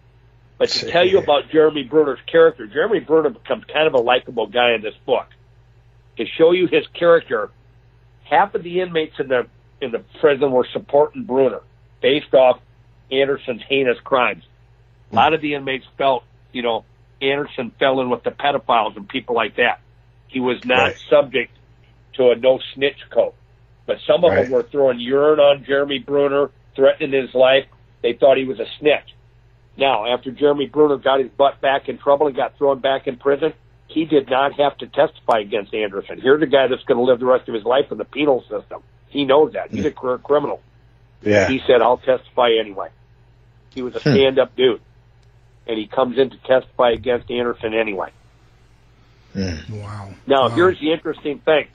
But to tell you about Jeremy Bruner's character, Jeremy Bruner becomes kind of a likable guy in this book. To show you his character, half of the inmates in the in the prison were supporting Bruner based off Anderson's heinous crimes. A lot of the inmates felt, you know, Anderson fell in with the pedophiles and people like that. He was not Right. subject to a no snitch code. But some of Right. them were throwing urine on Jeremy Bruner, threatening his life. They thought he was a snitch. Now, after Jeremy Bruner got his butt back in trouble and got thrown back in prison, he did not have to testify against Anderson. Here's a guy that's going to live the rest of his life in the penal system. He knows that. He's a career criminal. Yeah. He said, I'll testify anyway. He was a Hmm. stand up dude. And he comes in to testify against Anderson anyway. Wow. Now, Wow. here's the interesting thing.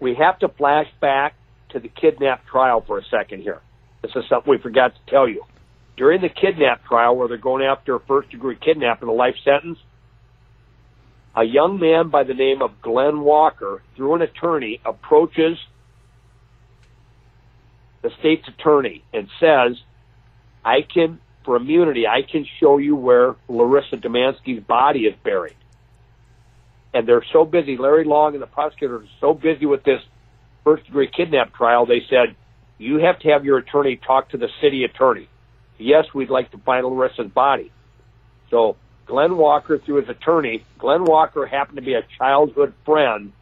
We have to flash back to the kidnap trial for a second here. This is something we forgot to tell you. During the kidnap trial, where they're going after a first degree kidnap and a life sentence, a young man by the name of Glenn Walker, through an attorney, approaches the state's attorney and says, I can, for immunity, I can show you where Larissa Dumansky's body is buried and they're so busy. Larry Long and the prosecutors are so busy with this first degree kidnap trial. They said you have to have your attorney talk to the city attorney. Yes, we'd like to find Larissa's body. So Glenn Walker, through his attorney, Glenn Walker happened to be a childhood friend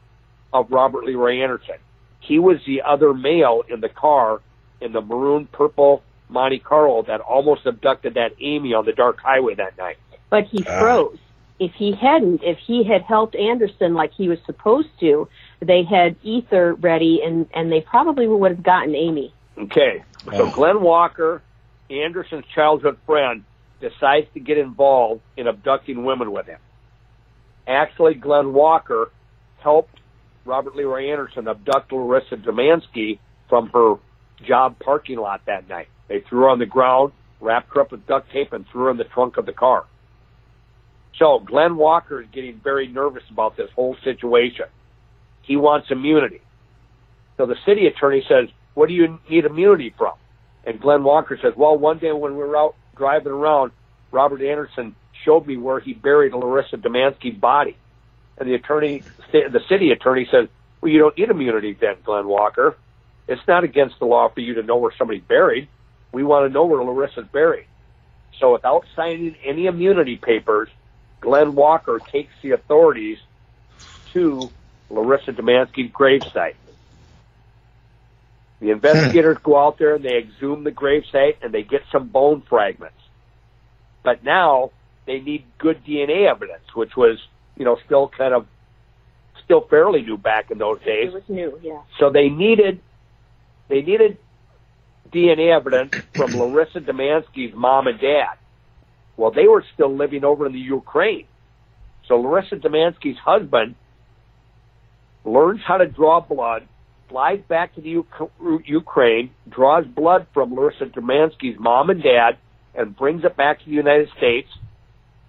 of Robert Leroy Anderson. He was the other male in the car in the maroon purple Monte Carlo that almost abducted that Amy on the dark highway that night. but he Ah. froze. If he hadn't, if he had helped Anderson like he was supposed to, they had ether ready, and and they probably would have gotten Amy. Okay. So Oh. Glenn Walker, Anderson's childhood friend, decides to get involved in abducting women with him. Actually, Glenn Walker helped Robert Leroy Anderson abduct Larissa Dumansky from her job parking lot that night. They threw her on the ground, wrapped her up with duct tape, and threw her in the trunk of the car. So Glenn Walker is getting very nervous about this whole situation. He wants immunity. So the city attorney says, What do you need immunity from? And Glenn Walker says, Well, one day when we were out driving around, Robert Anderson showed me where he buried Larissa Dumansky's body. And the attorney, the city attorney says, Well, you don't need immunity then, Glenn Walker. It's not against the law for you to know where somebody's buried. We want to know where Larissa's buried. So without signing any immunity papers, Glenn Walker takes the authorities to Larissa Dumansky's gravesite. The investigators go out there and they exhume the gravesite and they get some bone fragments. But now they need good DNA evidence, which was, you know, still kind of still fairly new back in those days. It was new, yeah. So they needed they needed DNA evidence from Larissa Dumansky's mom and dad. Well, they were still living over in the Ukraine. So Larissa Dumansky's husband learns how to draw blood, flies back to the Ukraine, draws blood from Larissa Dumansky's mom and dad, and brings it back to the United States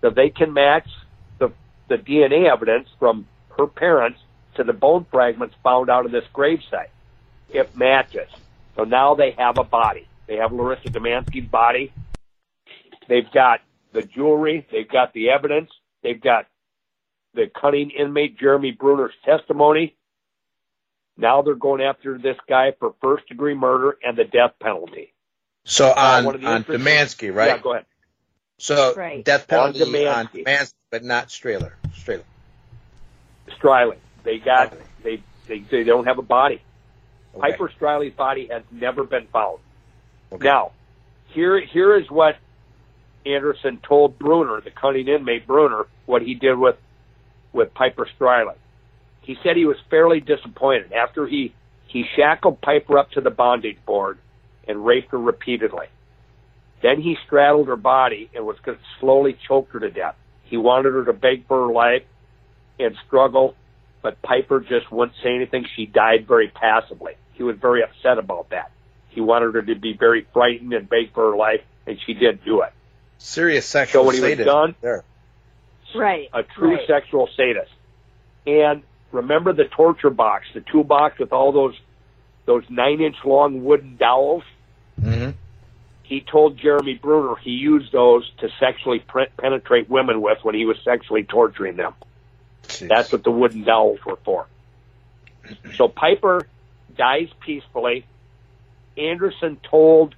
so they can match the, the DNA evidence from her parents to the bone fragments found out of this gravesite. It matches. So now they have a body. They have Larissa Dumansky's body. They've got the jewelry. They've got the evidence. They've got the cunning inmate Jeremy Bruner's testimony. Now they're going after this guy for first degree murder and the death penalty. So Uh, on, on Dumansky, right? Yeah, go ahead. So Right. death penalty On on Dumansky. Dumansky, but not Strahler. Strahler. Striley. They got they they they don't have a body. Piper Striley's body has never been found. Now, here here is what Anderson told Bruner, the cunning inmate Bruner, what he did with with Piper Striley. He said he was fairly disappointed after he he shackled Piper up to the bondage board and raped her repeatedly. Then he straddled her body and was going to slowly choke her to death. He wanted her to beg for her life and struggle, but Piper just wouldn't say anything. She died very passively. He was very upset about that. He wanted her to be very frightened and beg for her life, and she didn't do it. Serious sexual So when he was done, there. Right. a true right. sexual sadist. And remember the torture box, the toolbox with all those those nine inch long wooden dowels. Mm-hmm. He told Jeremy Bruner he used those to sexually pre- penetrate women with when he was sexually torturing them. That's what the wooden dowels were for. So Piper dies peacefully. Anderson told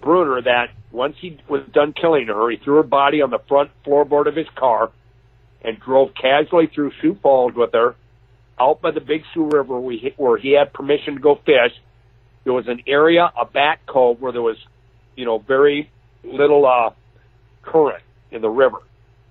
Bruner that once he was done killing her, he threw her body on the front floorboard of his car and drove casually through Sioux Falls with her out by the Big Sioux River he, where he had permission to go fish. There was an area, a back cove, where there was, you know, very little uh, current in the river.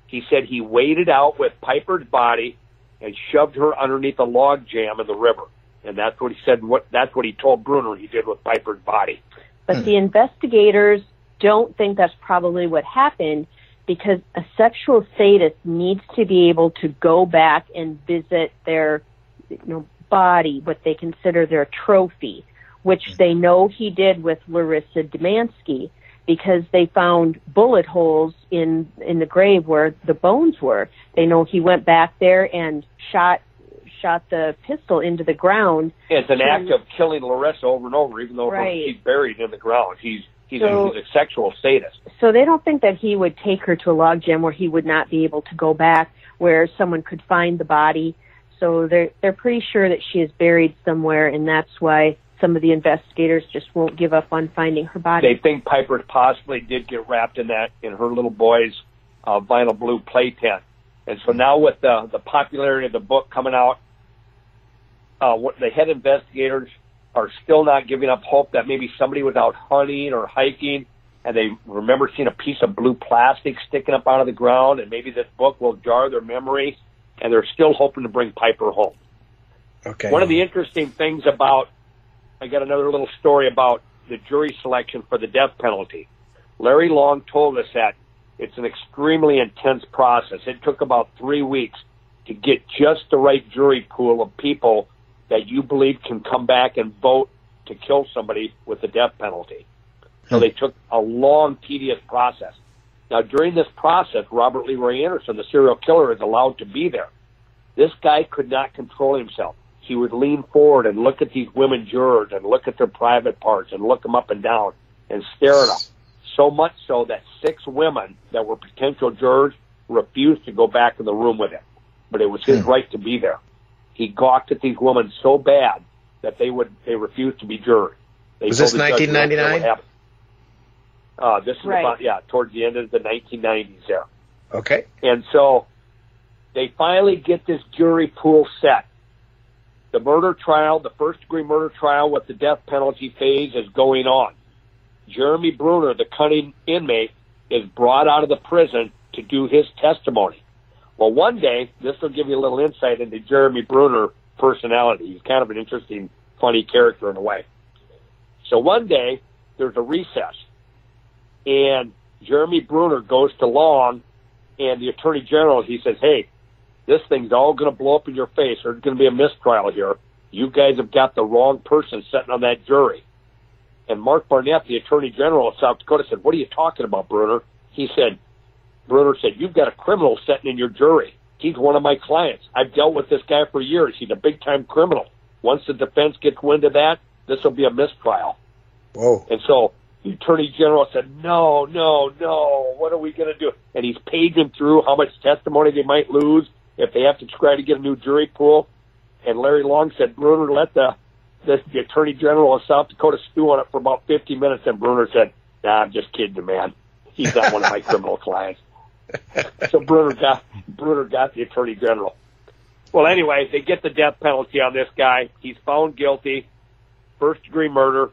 He said he waded out with Piper's body and shoved her underneath a log jam in the river. And that's what he said. What that's what he told Bruner he did with Piper's body. But hmm. the investigators don't think that's probably what happened because a sexual sadist needs to be able to go back and visit their you know, body, what they consider their trophy, which hmm. they know he did with Larissa Dumansky because they found bullet holes in in the grave where the bones were. They know he went back there and shot shot the pistol into the ground. It's an act of killing Loretta over and over, even though Right. she's buried in the ground. He's he's, So- a, he's a sexual sadist. So they don't think that he would take her to a log jam where he would not be able to go back, where someone could find the body. So they're they're pretty sure that she is buried somewhere, and that's why some of the investigators just won't give up on finding her body. They think Piper possibly did get wrapped in that in her little boy's uh, vinyl blue play tent. And so now with the the popularity of the book coming out, uh, what the head investigators are still not giving up hope that maybe somebody was out hunting or hiking and they remember seeing a piece of blue plastic sticking up out of the ground and maybe this book will jar their memory and they're still hoping to bring Piper home. Okay. One of the interesting things about, I got another little story about the jury selection for the death penalty. Larry Long told us that it's an extremely intense process. It took about three weeks to get just the right jury pool of people that you believe can come back and vote to kill somebody with the death penalty. So hmm. they took a long, tedious process. Now, during this process, Robert Leroy Anderson, the serial killer, is allowed to be there. This guy could not control himself. He would lean forward and look at these women jurors and look at their private parts and look them up and down and stare at them. So much so that six women that were potential jurors refused to go back in the room with him. But it was his hmm. right to be there. He gawked at these women so bad that they would they refused to be jurors. They Was this the judge, "We don't care what 1999? happened." Uh, this is Right. about yeah, towards the end of the 1990s there. Okay. And so they finally get this jury pool set. The murder trial, the first degree murder trial with the death penalty phase is going on. Jeremy Bruner, the cunning inmate, is brought out of the prison to do his testimony. Well, one day, this will give you a little insight into Jeremy Bruner personality. He's kind of an interesting, funny character in a way. So one day, there's a recess, and Jeremy Bruner goes to Long, and the Attorney General, he says, hey, this thing's all going to blow up in your face. There's going to be a mistrial here. You guys have got the wrong person sitting on that jury. And Mark Barnett, the Attorney General of South Dakota, said, what are you talking about, Bruner? He said, Bruner said, you've got a criminal sitting in your jury. He's one of my clients. I've dealt with this guy for years. He's a big time criminal. Once the defense gets wind of that, this will be a mistrial. Whoa. And so the attorney general said, no, no, no, what are we going to do? And he's paging through how much testimony they might lose if they have to try to get a new jury pool. And Larry Long said, Bruner, let the, the, the attorney general of South Dakota stew on it for about 50 minutes. And Bruner said, nah, I'm just kidding, man. He's not one of my criminal clients. So Bruner got, Bruner got the attorney general. Well, anyway, they get the death penalty on this guy. He's found guilty, first degree murder.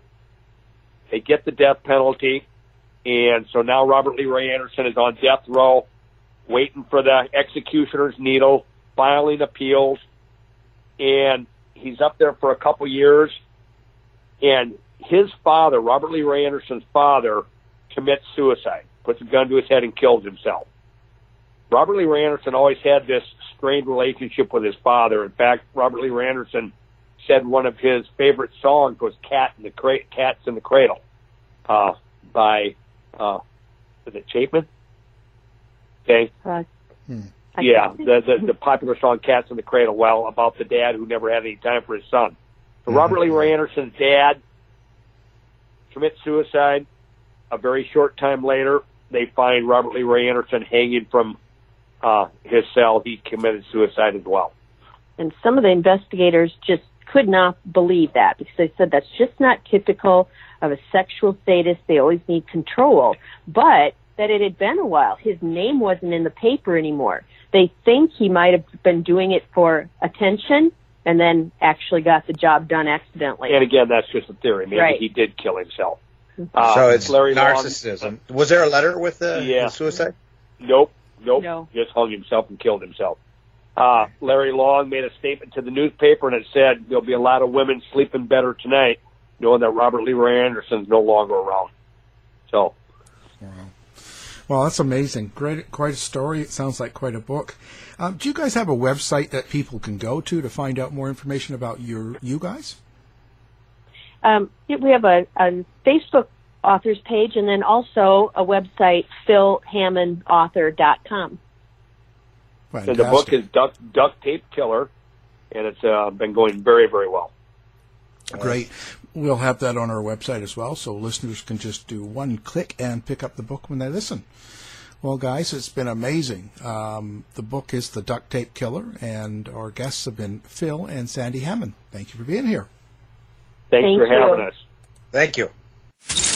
They get the death penalty. And so now Robert Leroy Anderson is on death row, waiting for the executioner's needle, filing appeals. And he's up there for a couple years. And his father, Robert Leroy Anderson's father, commits suicide, puts a gun to his head and kills himself. Robert Leroy Anderson always had this strained relationship with his father. In fact, Robert Leroy Anderson said one of his favorite songs was "Cat in the Cra- Cats in the Cradle" uh, by uh, is it Chapman? Okay, Uh, yeah, the, the the popular song "Cats in the Cradle." Well, about the dad who never had any time for his son. So Robert Leroy Anderson's dad commits suicide. A very short time later, they find Robert Leroy Anderson hanging from uh, his cell. He committed suicide as well. and some of the investigators just could not believe that because they said that's just not typical of a sexual sadist. They always need control, but that it had been a while. His name wasn't in the paper anymore. They think he might have been doing it for attention and then actually got the job done accidentally. And again, that's just a theory. Maybe Right. he did kill himself. Uh, so it's Larry Long- narcissism. Was there a letter with the, Yeah. the suicide? Nope, nope. No. Just hung himself and killed himself. Uh, Larry Long made a statement to the newspaper and it said there'll be a lot of women sleeping better tonight knowing that Robert Leroy Anderson's no longer around. So, Wow. Well, that's amazing. Great, quite a story. It sounds like quite a book. Um, do you guys have a website that people can go to to find out more information about your you guys? Um, we have a, a Facebook authors page and then also a website, philhammanauthor.com. and the book is Duck, Duct Tape Killer and it's uh, been going very, very well. Great. We'll have that on our website as well, so listeners can just do one click and pick up the book when they listen. Well, guys, it's been amazing. Um, the book is The Duct Tape Killer, and our guests have been Phil and Sandy Hamman. Thank you for being here. Thanks Thank for you. having us. Thank you.